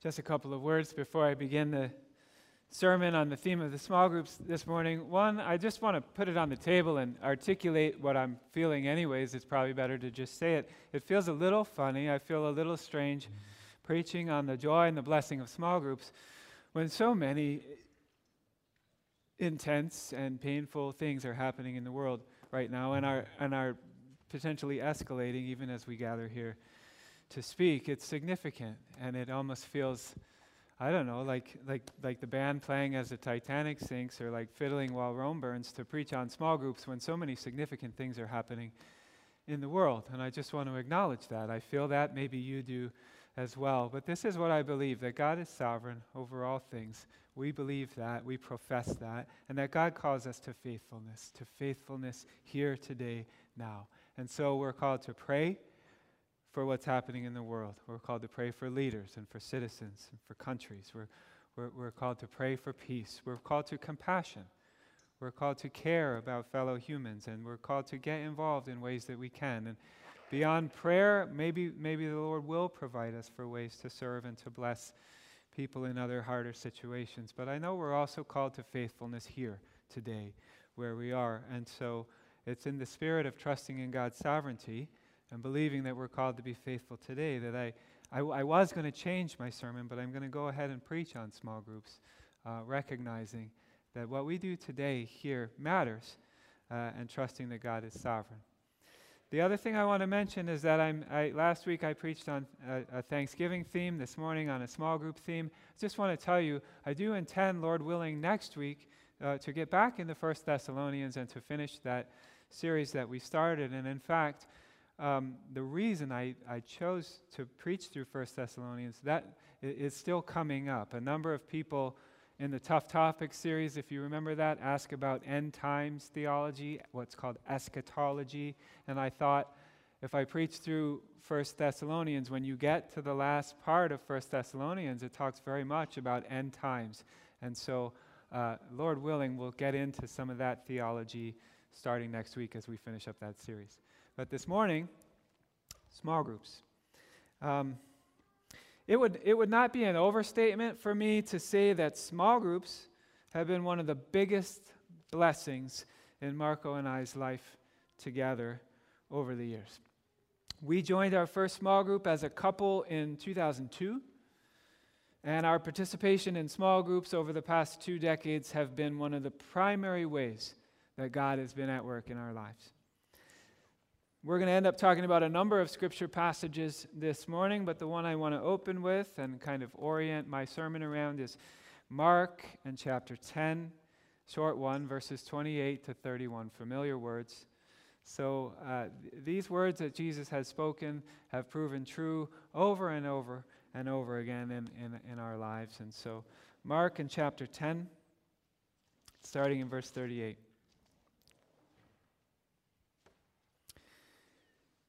Just a couple of words before I begin the sermon on the theme of the small groups this morning. One, I just want to put it on the table and articulate what I'm feeling, anyways. It's probably better to just say it. It feels a little funny. I feel a little strange preaching on the joy and the blessing of small groups when so many intense and painful things are happening in the world right now and are, and are potentially escalating even as we gather here to speak, it's significant, and it almost feels, I don't know, like like like the band playing as the Titanic sinks, or like fiddling while Rome burns to preach on small groups when so many significant things are happening in the world. And I just want to acknowledge that. I feel that maybe you do as well. But this is what I believe that God is sovereign over all things. We believe that, we profess that, and that God calls us to faithfulness, to faithfulness here, today, now. And so we're called to pray for what's happening in the world. We're called to pray for leaders and for citizens and for countries. We're, we're, we're called to pray for peace. We're called to compassion. We're called to care about fellow humans, and we're called to get involved in ways that we can. And beyond prayer, maybe, maybe the Lord will provide us for ways to serve and to bless people in other harder situations. But I know we're also called to faithfulness here today, where we are. And so it's in the spirit of trusting in God's sovereignty and believing that we're called to be faithful today, that I, I, I was going to change my sermon, but I'm going to go ahead and preach on small groups, uh, recognizing that what we do today here matters uh, and trusting that God is sovereign. The other thing I want to mention is that I'm, I, last week I preached on a, a, Thanksgiving theme, this morning on a small group theme. I just want to tell you, I do intend, Lord willing, next week uh, to get back in the First Thessalonians and to finish that series that we started. And in fact, um, the reason I, I chose to preach through First Thessalonians, that is still coming up. A number of people in the Tough Topics series, if you remember that, ask about end times theology, what's called eschatology. And I thought, if I preach through First Thessalonians, when you get to the last part of First Thessalonians, it talks very much about end times. And so, uh, Lord willing, we'll get into some of that theology starting next week as we finish up that series. But this morning, small groups. Um, it, would, it would not be an overstatement for me to say that small groups have been one of the biggest blessings in Marco and I's life together over the years. We joined our first small group as a couple in 2002, and our participation in small groups over the past two decades have been one of the primary ways that God has been at work in our lives. We're going to end up talking about a number of scripture passages this morning, but the one I want to open with and kind of orient my sermon around is Mark and chapter 10, short one, verses 28 to 31. Familiar words. So uh, th- these words that Jesus has spoken have proven true over and over and over again in, in, in our lives. And so, Mark in chapter 10, starting in verse 38.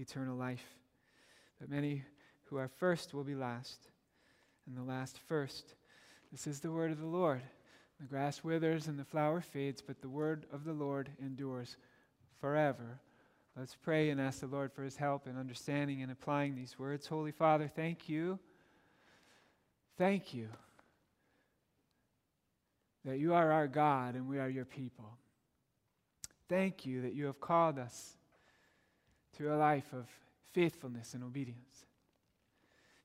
eternal life. But many who are first will be last, and the last first. This is the word of the Lord. The grass withers and the flower fades, but the word of the Lord endures forever. Let's pray and ask the Lord for his help in understanding and applying these words. Holy Father, thank you. Thank you that you are our God and we are your people. Thank you that you have called us to a life of faithfulness and obedience.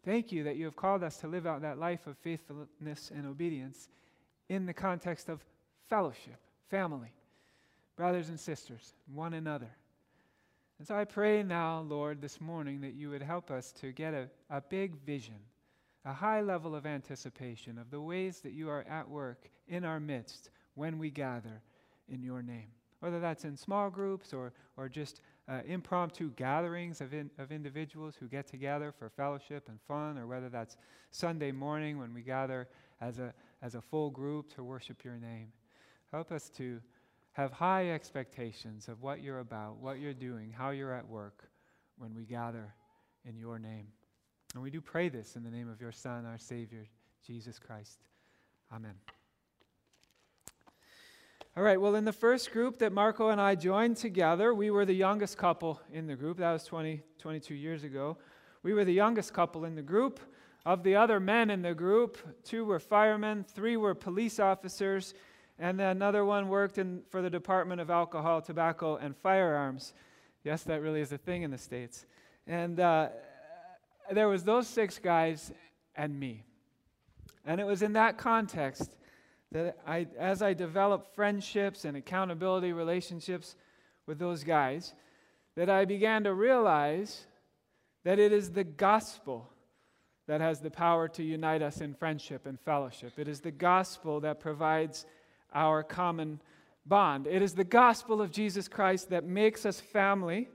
Thank you that you have called us to live out that life of faithfulness and obedience in the context of fellowship, family, brothers and sisters, one another. And so I pray now, Lord, this morning that you would help us to get a, a big vision, a high level of anticipation of the ways that you are at work in our midst when we gather in your name. Whether that's in small groups or, or just uh, impromptu gatherings of, in, of individuals who get together for fellowship and fun, or whether that's Sunday morning when we gather as a, as a full group to worship your name. Help us to have high expectations of what you're about, what you're doing, how you're at work when we gather in your name. And we do pray this in the name of your Son, our Savior, Jesus Christ. Amen. All right, well, in the first group that Marco and I joined together, we were the youngest couple in the group. That was 20, 22 years ago. We were the youngest couple in the group. Of the other men in the group, two were firemen, three were police officers, and another one worked in, for the Department of Alcohol, Tobacco, and Firearms. Yes, that really is a thing in the States. And uh, there was those six guys and me. And it was in that context that I, as I developed friendships and accountability relationships with those guys, that I began to realize that it is the gospel that has the power to unite us in friendship and fellowship. It is the gospel that provides our common bond. It is the gospel of Jesus Christ that makes us family.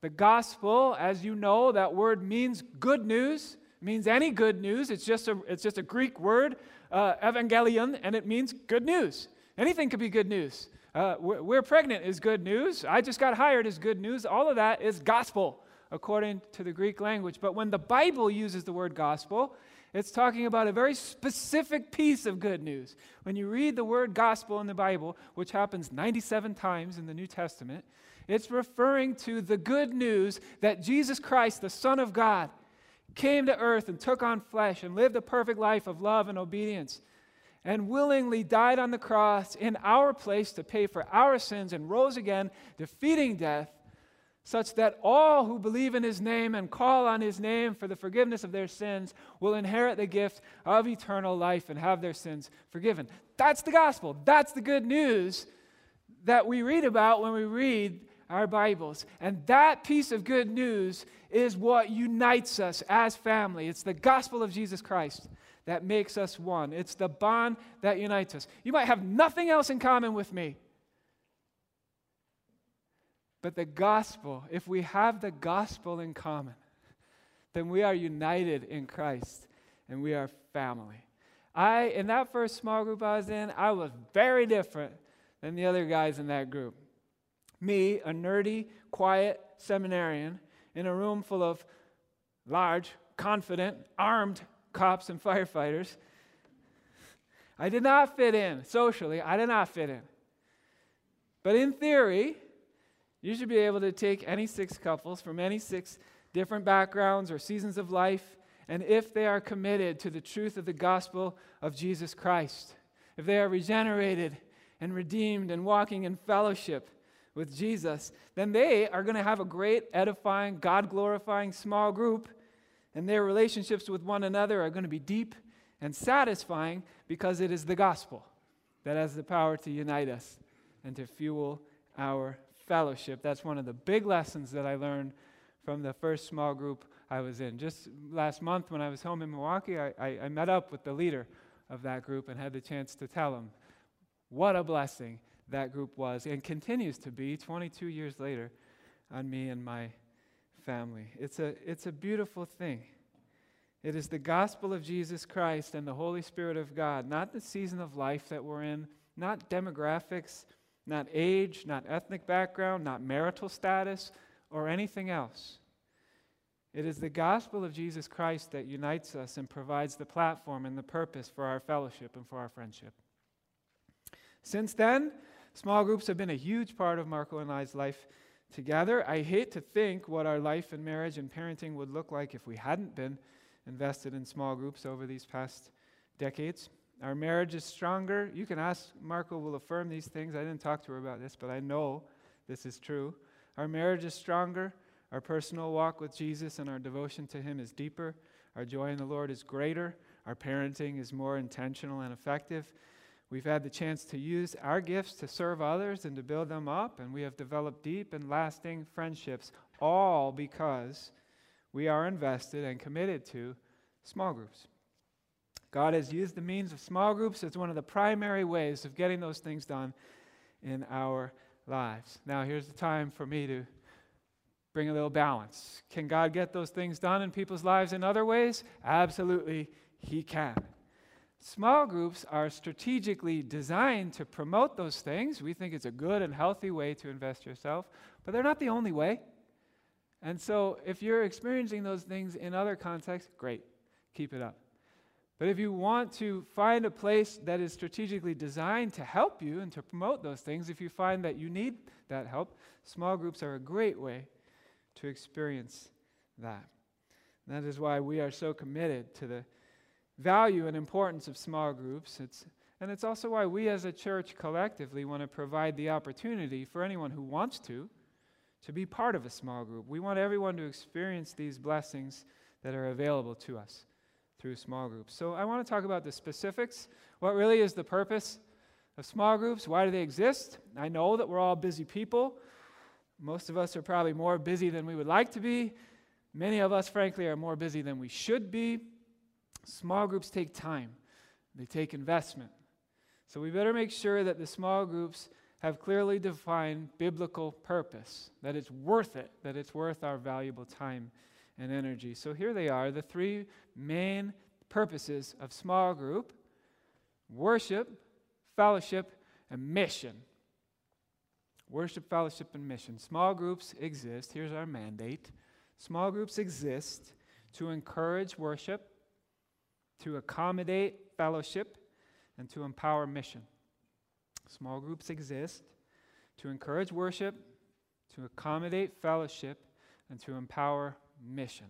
The gospel, as you know, that word means good news, means any good news. It's just a, it's just a Greek word, uh, evangelion, and it means good news. Anything could be good news. Uh, we're, we're pregnant is good news. I just got hired is good news. All of that is gospel according to the Greek language. But when the Bible uses the word gospel, it's talking about a very specific piece of good news. When you read the word gospel in the Bible, which happens 97 times in the New Testament, it's referring to the good news that Jesus Christ, the Son of God, came to earth and took on flesh and lived a perfect life of love and obedience and willingly died on the cross in our place to pay for our sins and rose again, defeating death such that all who believe in his name and call on his name for the forgiveness of their sins will inherit the gift of eternal life and have their sins forgiven. That's the gospel. That's the good news that we read about when we read our Bibles. And that piece of good news is what unites us as family. It's the gospel of Jesus Christ that makes us one, it's the bond that unites us. You might have nothing else in common with me. But the gospel, if we have the gospel in common, then we are united in Christ and we are family. I, in that first small group I was in, I was very different than the other guys in that group. Me, a nerdy, quiet seminarian, in a room full of large, confident, armed cops and firefighters. I did not fit in socially, I did not fit in. But in theory, you should be able to take any six couples from any six different backgrounds or seasons of life, and if they are committed to the truth of the gospel of Jesus Christ, if they are regenerated and redeemed and walking in fellowship with Jesus, then they are going to have a great, edifying, God glorifying small group, and their relationships with one another are going to be deep and satisfying because it is the gospel that has the power to unite us and to fuel our fellowship. That's one of the big lessons that I learned from the first small group I was in. Just last month when I was home in Milwaukee, I, I, I met up with the leader of that group and had the chance to tell him what a blessing that group was and continues to be 22 years later on me and my family. It's a, it's a beautiful thing. It is the gospel of Jesus Christ and the Holy Spirit of God, not the season of life that we're in, not demographics not age, not ethnic background, not marital status, or anything else. It is the gospel of Jesus Christ that unites us and provides the platform and the purpose for our fellowship and for our friendship. Since then, small groups have been a huge part of Marco and I's life together. I hate to think what our life and marriage and parenting would look like if we hadn't been invested in small groups over these past decades. Our marriage is stronger. You can ask, Marco will affirm these things. I didn't talk to her about this, but I know this is true. Our marriage is stronger. Our personal walk with Jesus and our devotion to Him is deeper. Our joy in the Lord is greater. Our parenting is more intentional and effective. We've had the chance to use our gifts to serve others and to build them up, and we have developed deep and lasting friendships, all because we are invested and committed to small groups. God has used the means of small groups as one of the primary ways of getting those things done in our lives. Now, here's the time for me to bring a little balance. Can God get those things done in people's lives in other ways? Absolutely, He can. Small groups are strategically designed to promote those things. We think it's a good and healthy way to invest yourself, but they're not the only way. And so, if you're experiencing those things in other contexts, great, keep it up. But if you want to find a place that is strategically designed to help you and to promote those things, if you find that you need that help, small groups are a great way to experience that. And that is why we are so committed to the value and importance of small groups. It's, and it's also why we as a church collectively want to provide the opportunity for anyone who wants to to be part of a small group. We want everyone to experience these blessings that are available to us through small groups. So I want to talk about the specifics. What really is the purpose of small groups? Why do they exist? I know that we're all busy people. Most of us are probably more busy than we would like to be. Many of us, frankly, are more busy than we should be. Small groups take time, they take investment. So we better make sure that the small groups have clearly defined biblical purpose, that it's worth it, that it's worth our valuable time and energy. So here they are the three main purposes of small group worship, fellowship, and mission. Worship, fellowship, and mission. Small groups exist. Here's our mandate. Small groups exist to encourage worship, to accommodate fellowship, and to empower mission. Small groups exist to encourage worship, to accommodate fellowship, and to empower mission.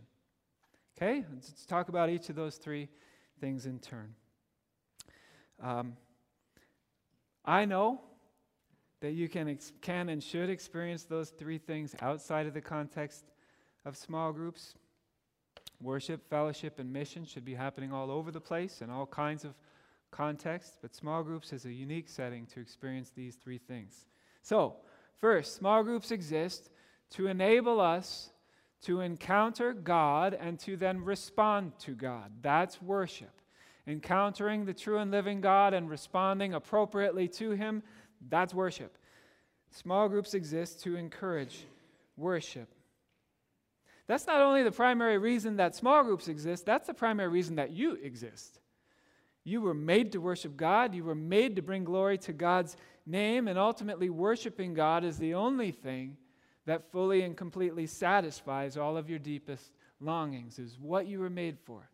Okay, let's talk about each of those three things in turn. Um, I know that you can, ex- can and should experience those three things outside of the context of small groups. Worship, fellowship, and mission should be happening all over the place in all kinds of contexts, but small groups is a unique setting to experience these three things. So, first, small groups exist to enable us to encounter God and to then respond to God. That's worship. Encountering the true and living God and responding appropriately to Him, that's worship. Small groups exist to encourage worship. That's not only the primary reason that small groups exist, that's the primary reason that you exist. You were made to worship God, you were made to bring glory to God's name, and ultimately, worshiping God is the only thing that fully and completely satisfies all of your deepest longings, is what you were made for.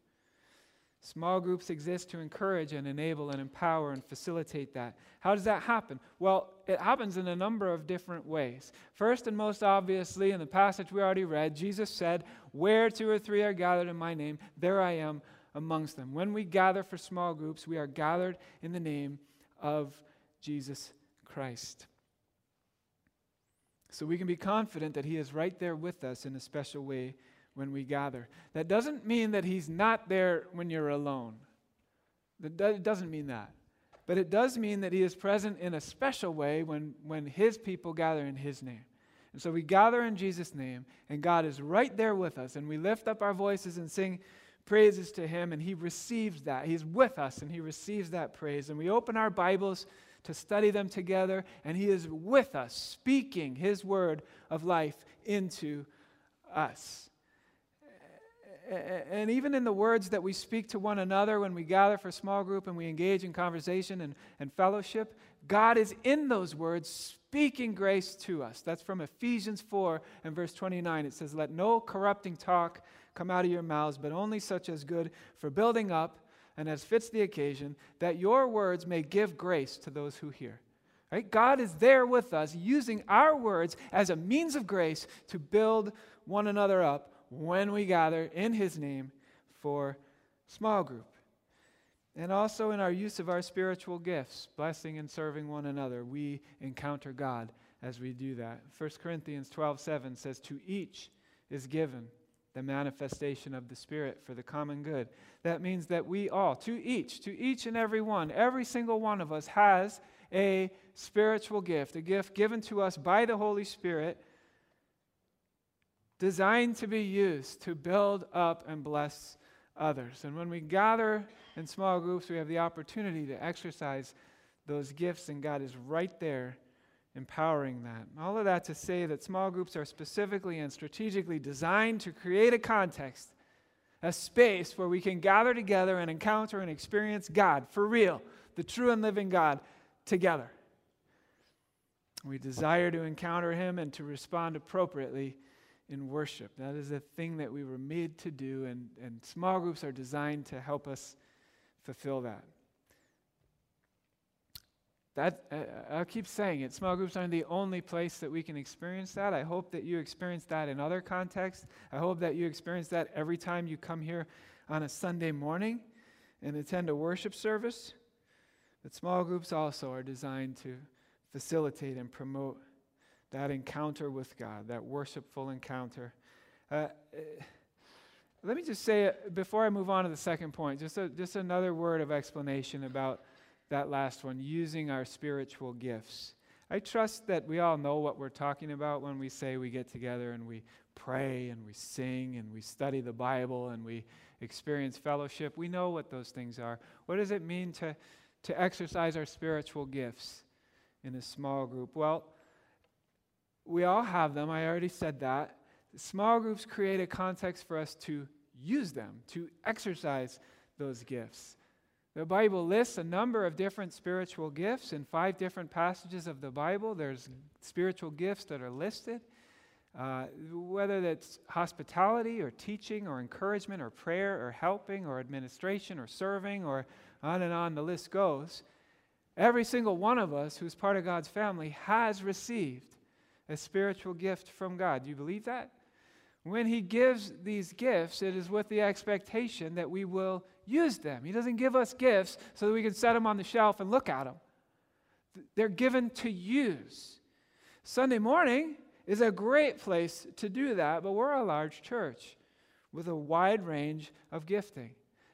Small groups exist to encourage and enable and empower and facilitate that. How does that happen? Well, it happens in a number of different ways. First and most obviously, in the passage we already read, Jesus said, Where two or three are gathered in my name, there I am amongst them. When we gather for small groups, we are gathered in the name of Jesus Christ. So we can be confident that He is right there with us in a special way when we gather. That doesn't mean that He's not there when you're alone. It doesn't mean that. But it does mean that He is present in a special way when, when His people gather in His name. And so we gather in Jesus' name, and God is right there with us, and we lift up our voices and sing praises to Him, and He receives that. He's with us, and He receives that praise. And we open our Bibles to study them together, and He is with us, speaking His word of life into us and even in the words that we speak to one another when we gather for small group and we engage in conversation and, and fellowship, God is in those words speaking grace to us. That's from Ephesians 4 and verse 29. It says, Let no corrupting talk come out of your mouths, but only such as good for building up and as fits the occasion, that your words may give grace to those who hear. Right? God is there with us, using our words as a means of grace to build one another up when we gather in His name for small group. And also in our use of our spiritual gifts, blessing and serving one another, we encounter God as we do that. 1 Corinthians 12 7 says, To each is given the manifestation of the Spirit for the common good. That means that we all, to each, to each and every one, every single one of us has a spiritual gift, a gift given to us by the Holy Spirit designed to be used to build up and bless others. And when we gather in small groups, we have the opportunity to exercise those gifts, and God is right there empowering that. All of that to say that small groups are specifically and strategically designed to create a context, a space where we can gather together and encounter and experience God for real, the true and living God, together. We desire to encounter Him and to respond appropriately in worship. That is a thing that we were made to do, and, and small groups are designed to help us fulfill that. That, uh, I'll keep saying it. Small groups aren't the only place that we can experience that. I hope that you experience that in other contexts. I hope that you experience that every time you come here on a Sunday morning and attend a worship service. But small groups also are designed to facilitate and promote that encounter with God, that worshipful encounter. Uh, let me just say, before I move on to the second point, just, a, just another word of explanation about that last one, using our spiritual gifts. I trust that we all know what we're talking about when we say we get together and we pray and we sing and we study the Bible and we experience fellowship. We know what those things are. What does it mean to, to exercise our spiritual gifts in a small group? Well, we all have them. I already said that. Small groups create a context for us to use them, to exercise those gifts. The Bible lists a number of different spiritual gifts in five different passages of the Bible. There's spiritual gifts that are listed, uh, whether that's hospitality or teaching or encouragement or prayer or helping or administration or serving or on and on the list goes. Every single one of us who's part of God's family has received a spiritual gift from God. Do you believe that? When He gives these gifts, it is with the expectation that we will use them. He doesn't give us gifts so that we can set them on the shelf and look at them. They're given to use. Sunday morning is a great place to do that, but we're a large church with a wide range of gifting.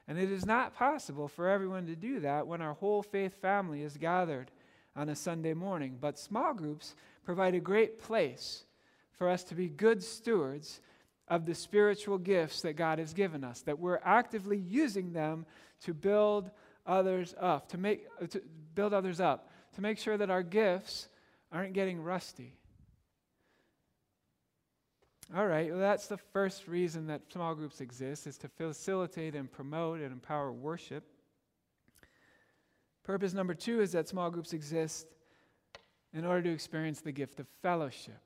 And it is not possible for everyone to do that when our whole faith family is gathered on a Sunday morning. But small groups provide a great place for us to be good stewards of the spiritual gifts that God has given us, that we're actively using them to build others up, to make to build others up, to make sure that our gifts aren't getting rusty. All right, well, that's the first reason that small groups exist is to facilitate and promote and empower worship. Purpose number two is that small groups exist in order to experience the gift of fellowship.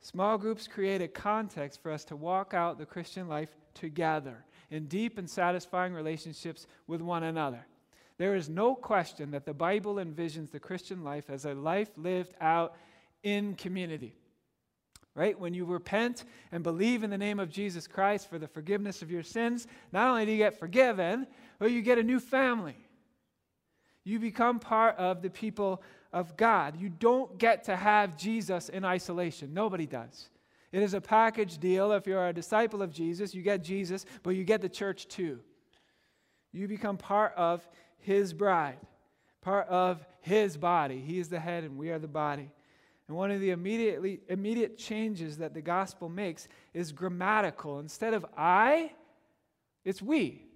Small groups create a context for us to walk out the Christian life together in deep and satisfying relationships with one another. There is no question that the Bible envisions the Christian life as a life lived out in community. Right? When you repent and believe in the name of Jesus Christ for the forgiveness of your sins, not only do you get forgiven, but you get a new family. You become part of the people of God. You don't get to have Jesus in isolation. Nobody does. It is a package deal. If you're a disciple of Jesus, you get Jesus, but you get the church too. You become part of his bride, part of his body. He is the head and we are the body. And one of the immediately immediate changes that the gospel makes is grammatical. Instead of I, it's we.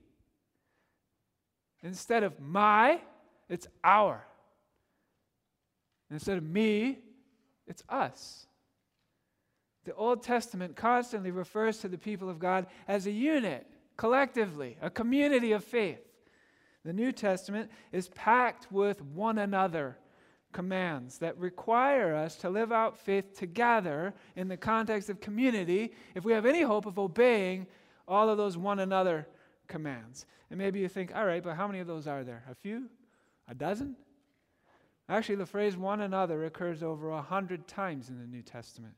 Instead of my, it's our. Instead of me, it's us. The Old Testament constantly refers to the people of God as a unit, collectively, a community of faith. The New Testament is packed with one another commands that require us to live out faith together in the context of community if we have any hope of obeying all of those one another commands. And maybe you think, all right, but how many of those are there? A few? A dozen? Actually, the phrase one another occurs over a hundred times in the New Testament.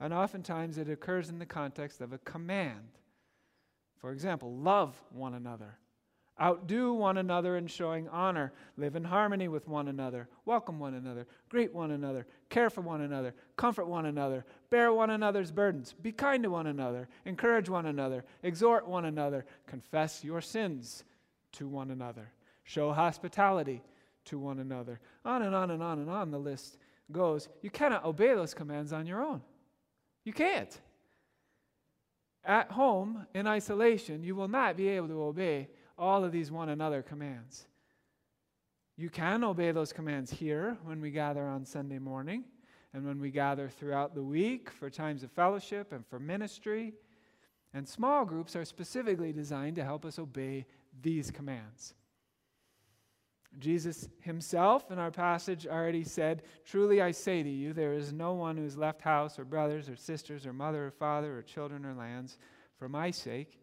And oftentimes it occurs in the context of a command. For example, love one another, outdo one another in showing honor, live in harmony with one another, welcome one another, greet one another, care for one another, comfort one another, bear one another's burdens, be kind to one another, encourage one another, exhort one another, confess your sins to one another, show hospitality to one another. On and on and on and on the list goes. You cannot obey those commands on your own. You can't. At home, in isolation, you will not be able to obey all of these one another commands. You can obey those commands here when we gather on Sunday morning and when we gather throughout the week for times of fellowship and for ministry. And small groups are specifically designed to help us obey these commands. Jesus himself in our passage already said, Truly I say to you, there is no one who has left house or brothers or sisters or mother or father or children or lands for my sake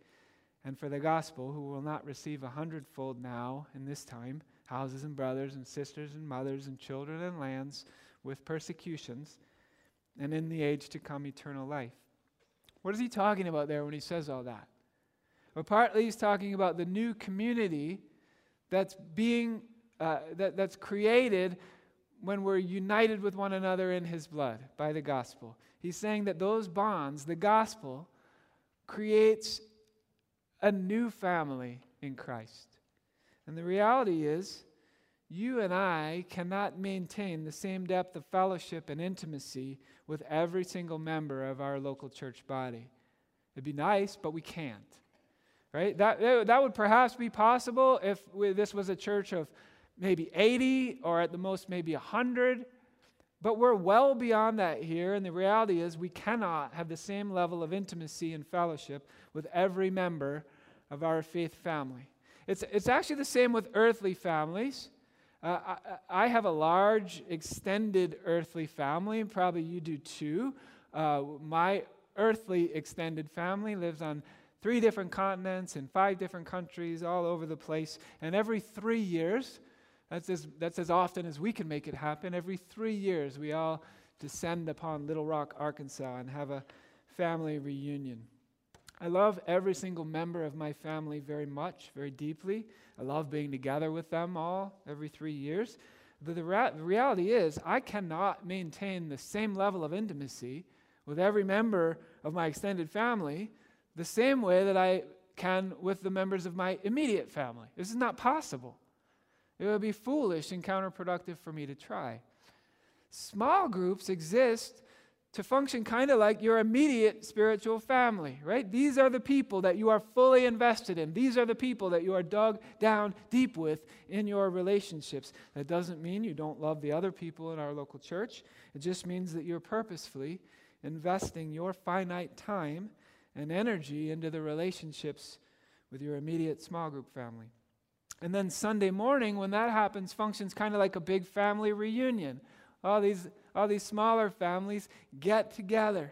and for the gospel who will not receive a hundredfold now in this time houses and brothers and sisters and mothers and children and lands with persecutions, and in the age to come eternal life. What is he talking about there when he says all that? Well, partly he's talking about the new community that's being uh, that, that's created when we're united with one another in his blood by the gospel. He's saying that those bonds, the gospel, creates a new family in Christ. And the reality is, you and I cannot maintain the same depth of fellowship and intimacy with every single member of our local church body. It'd be nice, but we can't. Right? That, that would perhaps be possible if we, this was a church of maybe 80 or at the most maybe 100. But we're well beyond that here, and the reality is we cannot have the same level of intimacy and fellowship with every member of our faith family. It's, it's actually the same with earthly families. Uh, I, I, have a large, extended earthly family, and probably you do too. Uh, my earthly extended family lives on three different continents in five different countries all over the place. And every three years, that's as, that's as often as we can make it happen, every three years we all descend upon Little Rock, Arkansas, and have a family reunion. I love every single member of my family very much, very deeply. I love being together with them all every three years. But the, ra- the reality is, I cannot maintain the same level of intimacy with every member of my extended family the same way that I can with the members of my immediate family. This is not possible. It would be foolish and counterproductive for me to try. Small groups exist to function kind of like your immediate spiritual family, right? These are the people that you are fully invested in. These are the people that you are dug down deep with in your relationships. That doesn't mean you don't love the other people in our local church. It just means that you're purposefully investing your finite time and energy into the relationships with your immediate small group family. And then Sunday morning, when that happens, functions kind of like a big family reunion. All these all these smaller families get together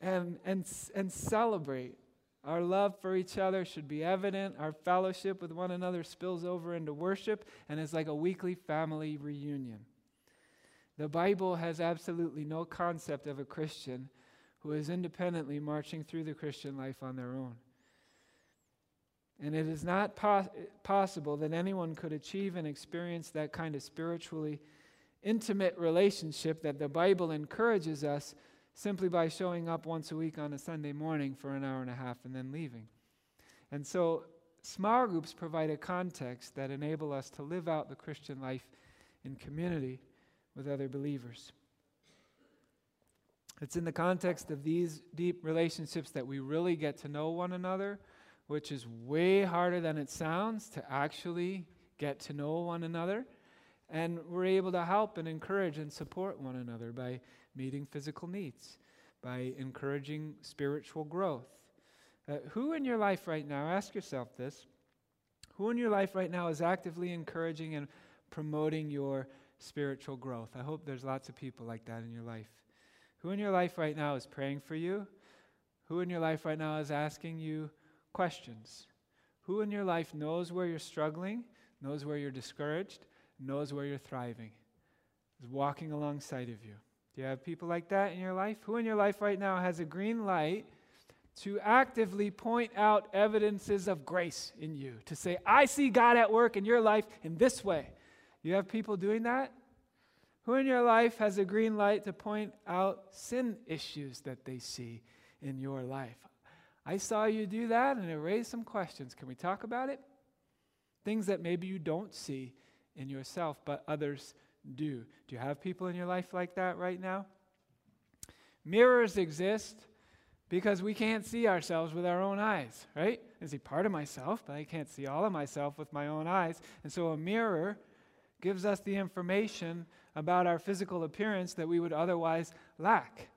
and, and, and celebrate. Our love for each other should be evident. Our fellowship with one another spills over into worship and is like a weekly family reunion. The Bible has absolutely no concept of a Christian who is independently marching through the Christian life on their own. And it is not pos- possible that anyone could achieve and experience that kind of spiritually intimate relationship that the Bible encourages us simply by showing up once a week on a Sunday morning for an hour and a half and then leaving. And so, small groups provide a context that enable us to live out the Christian life in community with other believers. It's in the context of these deep relationships that we really get to know one another, which is way harder than it sounds to actually get to know one another. And we're able to help and encourage and support one another by meeting physical needs, by encouraging spiritual growth. Uh, who in your life right now, ask yourself this, who in your life right now is actively encouraging and promoting your spiritual growth? I hope there's lots of people like that in your life. Who in your life right now is praying for you? Who in your life right now is asking you questions? Who in your life knows where you're struggling, knows where you're discouraged, knows where you're thriving, is walking alongside of you. Do you have people like that in your life? Who in your life right now has a green light to actively point out evidences of grace in you? To say, I see God at work in your life in this way. You have people doing that? Who in your life has a green light to point out sin issues that they see in your life? I saw you do that and it raised some questions. Can we talk about it? Things that maybe you don't see in yourself, but others do. Do you have people in your life like that right now? Mirrors exist because we can't see ourselves with our own eyes, right? I see part of myself, but I can't see all of myself with my own eyes. And so a mirror gives us the information about our physical appearance that we would otherwise lack.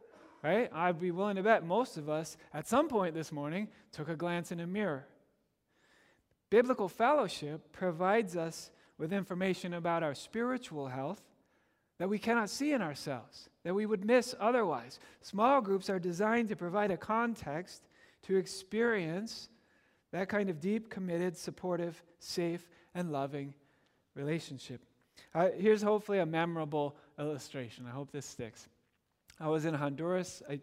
Right? I'd be willing to bet most of us at some point this morning took a glance in a mirror. Biblical fellowship provides us with information about our spiritual health that we cannot see in ourselves, that we would miss otherwise. Small groups are designed to provide a context to experience that kind of deep, committed, supportive, safe, and loving relationship. Uh, here's hopefully a memorable illustration. I hope this sticks. I was in Honduras I,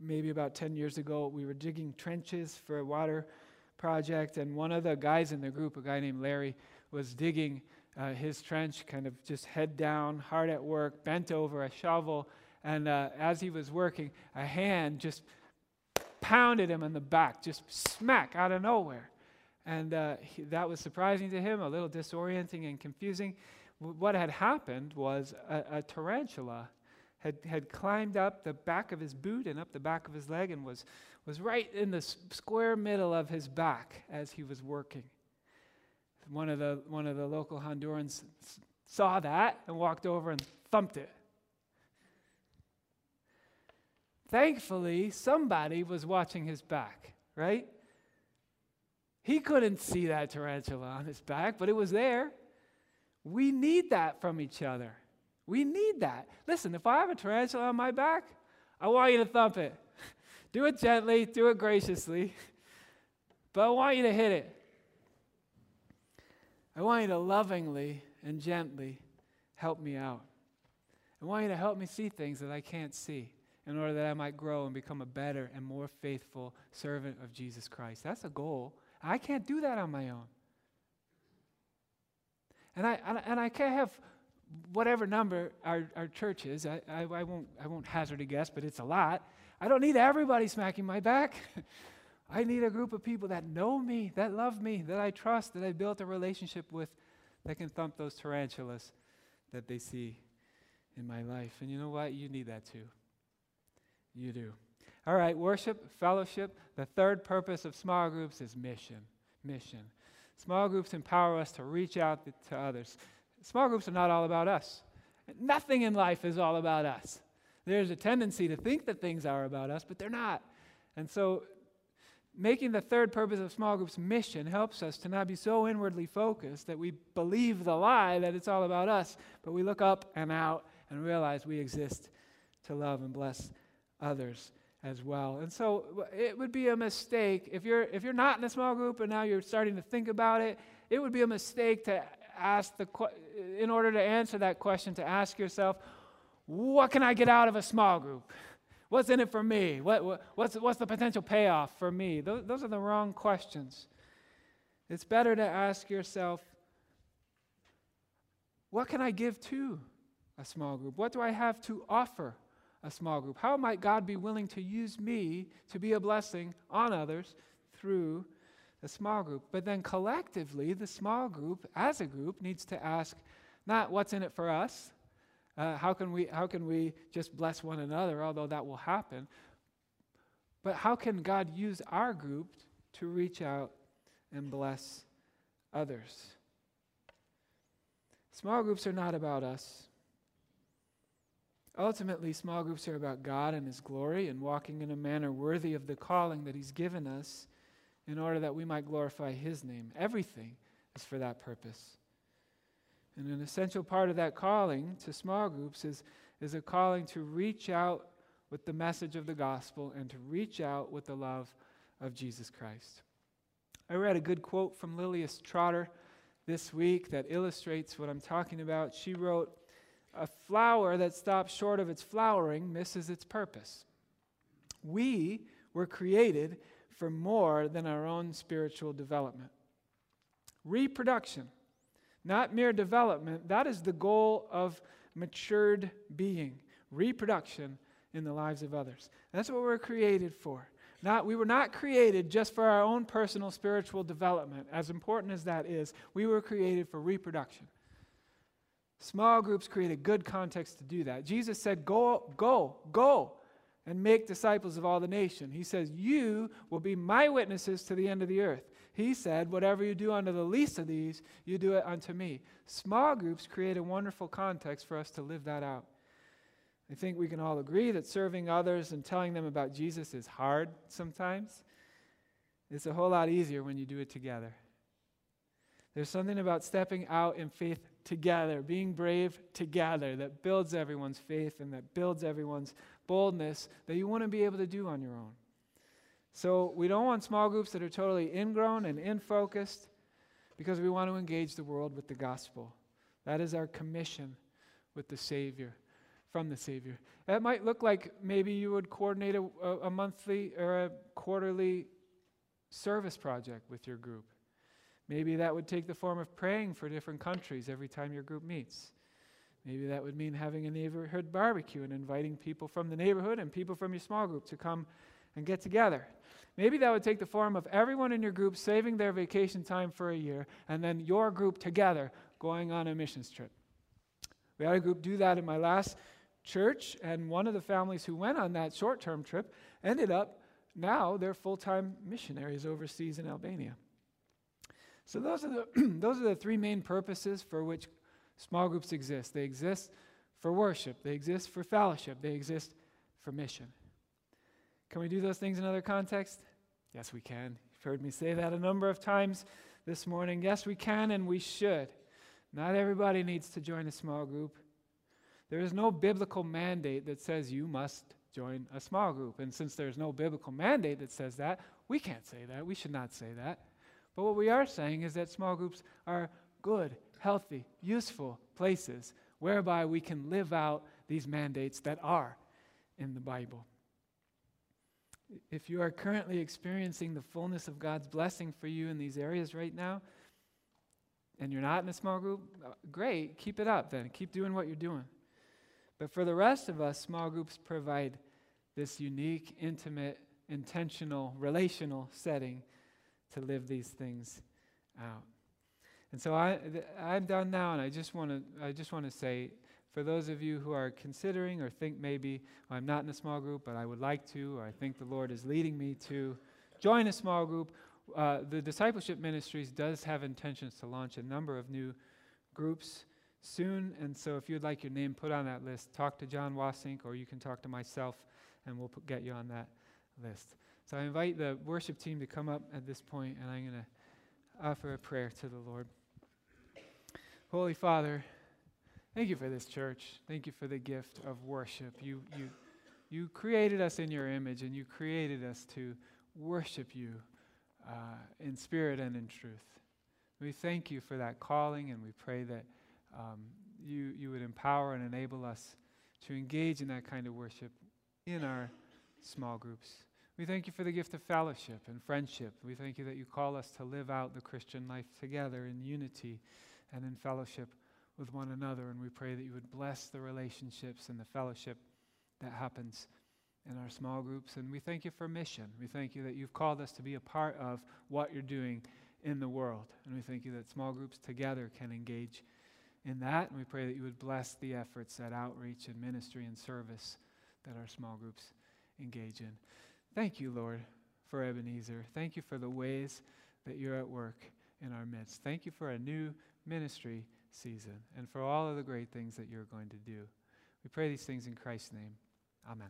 maybe about 10 years ago. We were digging trenches for a water project, and one of the guys in the group, a guy named Larry, was digging uh, his trench, kind of just head down, hard at work, bent over a shovel. And uh, as he was working, a hand just pounded him in the back, just smack out of nowhere. And uh, he, that was surprising to him, a little disorienting and confusing. W- what had happened was a, a tarantula had, had climbed up the back of his boot and up the back of his leg and was was right in the square middle of his back as he was working. One of the, one of the local Hondurans saw that and walked over and thumped it. Thankfully, somebody was watching his back, right? He couldn't see that tarantula on his back, but it was there. We need that from each other. We need that. Listen, if I have a tarantula on my back, I want you to thump it. Do it gently, do it graciously, but I want you to hit it. I want you to lovingly and gently help me out. I want you to help me see things that I can't see in order that I might grow and become a better and more faithful servant of Jesus Christ. That's a goal. I can't do that on my own. And I, and I can't have whatever number our, our church is. I, I, I, won't, I won't hazard a guess, but it's a lot. I don't need everybody smacking my back. I need a group of people that know me, that love me, that I trust, that I built a relationship with, that can thump those tarantulas that they see in my life. And you know what? You need that too. You do. All right, worship, fellowship. The third purpose of small groups is mission. Mission. Small groups empower us to reach out to others. Small groups are not all about us. Nothing in life is all about us. There's a tendency to think that things are about us, but they're not. And so, making the third purpose of small groups mission helps us to not be so inwardly focused that we believe the lie that it's all about us, but we look up and out and realize we exist to love and bless others as well. And so it would be a mistake if you're if you're not in a small group and now you're starting to think about it, it would be a mistake to ask the in order to answer that question to ask yourself, what can I get out of a small group? What's in it for me? What, what, what's, what's the potential payoff for me? Those, those are the wrong questions. It's better to ask yourself, what can I give to a small group? What do I have to offer a small group? How might God be willing to use me to be a blessing on others through a small group? But then collectively, the small group, as a group, needs to ask not what's in it for us, uh, how, can we, how can we just bless one another, although that will happen? But how can God use our group to reach out and bless others? Small groups are not about us. Ultimately, small groups are about God and His glory and walking in a manner worthy of the calling that He's given us in order that we might glorify His name. Everything is for that purpose. And an essential part of that calling to small groups is, is a calling to reach out with the message of the gospel and to reach out with the love of Jesus Christ. I read a good quote from Lilias Trotter this week that illustrates what I'm talking about. She wrote, A flower that stops short of its flowering misses its purpose. We were created for more than our own spiritual development. Reproduction not mere development. That is the goal of matured being, reproduction in the lives of others. That's what we're created for. Not, we were not created just for our own personal spiritual development, as important as that is. We were created for reproduction. Small groups create a good context to do that. Jesus said, Go, go, go, and make disciples of all the nation. He says, You will be my witnesses to the end of the earth. He said, Whatever you do unto the least of these, you do it unto me. Small groups create a wonderful context for us to live that out. I think we can all agree that serving others and telling them about Jesus is hard sometimes. It's a whole lot easier when you do it together. There's something about stepping out in faith together, being brave together, that builds everyone's faith and that builds everyone's boldness that you wouldn't be able to do on your own. So we don't want small groups that are totally ingrown and in focused because we want to engage the world with the gospel. That is our commission with the Savior, from the Savior. That might look like maybe you would coordinate a, a, monthly or a quarterly service project with your group. Maybe that would take the form of praying for different countries every time your group meets. Maybe that would mean having a neighborhood barbecue and inviting people from the neighborhood and people from your small group to come and get together. Maybe that would take the form of everyone in your group saving their vacation time for a year and then your group together going on a missions trip. We had a group do that in my last church, and one of the families who went on that short term trip ended up now they're full time missionaries overseas in Albania. So those are the those are the three main purposes for which small groups exist. They exist for worship, they exist for fellowship, they exist for mission. Can we do those things in other contexts? Yes, we can. You've heard me say that a number of times this morning. Yes, we can and we should. Not everybody needs to join a small group. There is no biblical mandate that says you must join a small group. And since there's no biblical mandate that says that, we can't say that. We should not say that. But what we are saying is that small groups are good, healthy, useful places whereby we can live out these mandates that are in the Bible. If you are currently experiencing the fullness of God's blessing for you in these areas right now, and you're not in a small group, uh, great, keep it up then. Keep doing what you're doing. But for the rest of us, small groups provide this unique, intimate, intentional, relational setting to live these things out. And so I, I'm done now, and I just want to I just want to say, for those of you who are considering or think maybe well, I'm not in a small group, but I would like to, or I think the Lord is leading me to join a small group, uh, the discipleship ministries does have intentions to launch a number of new groups soon. And so if you'd like your name put on that list, talk to John Wasink, or you can talk to myself, and we'll put, get you on that list. So I invite the worship team to come up at this point, and I'm going to offer a prayer to the Lord. Holy Father, thank you for this church. Thank you for the gift of worship. You, you, you created us in your image, and you created us to worship you uh, in spirit and in truth. We thank you for that calling, and we pray that um, you, you would empower and enable us to engage in that kind of worship in our small groups. We thank you for the gift of fellowship and friendship. We thank you that you call us to live out the Christian life together in unity and in fellowship with one another. And we pray that you would bless the relationships and the fellowship that happens in our small groups. And we thank you for mission. We thank you that you've called us to be a part of what you're doing in the world. And we thank you that small groups together can engage in that. And we pray that you would bless the efforts at outreach and ministry and service that our small groups engage in. Thank you, Lord, for Ebenezer. Thank you for the ways that you're at work in our midst. Thank you for a new ministry season and for all of the great things that you're going to do. We pray these things in Christ's name. Amen.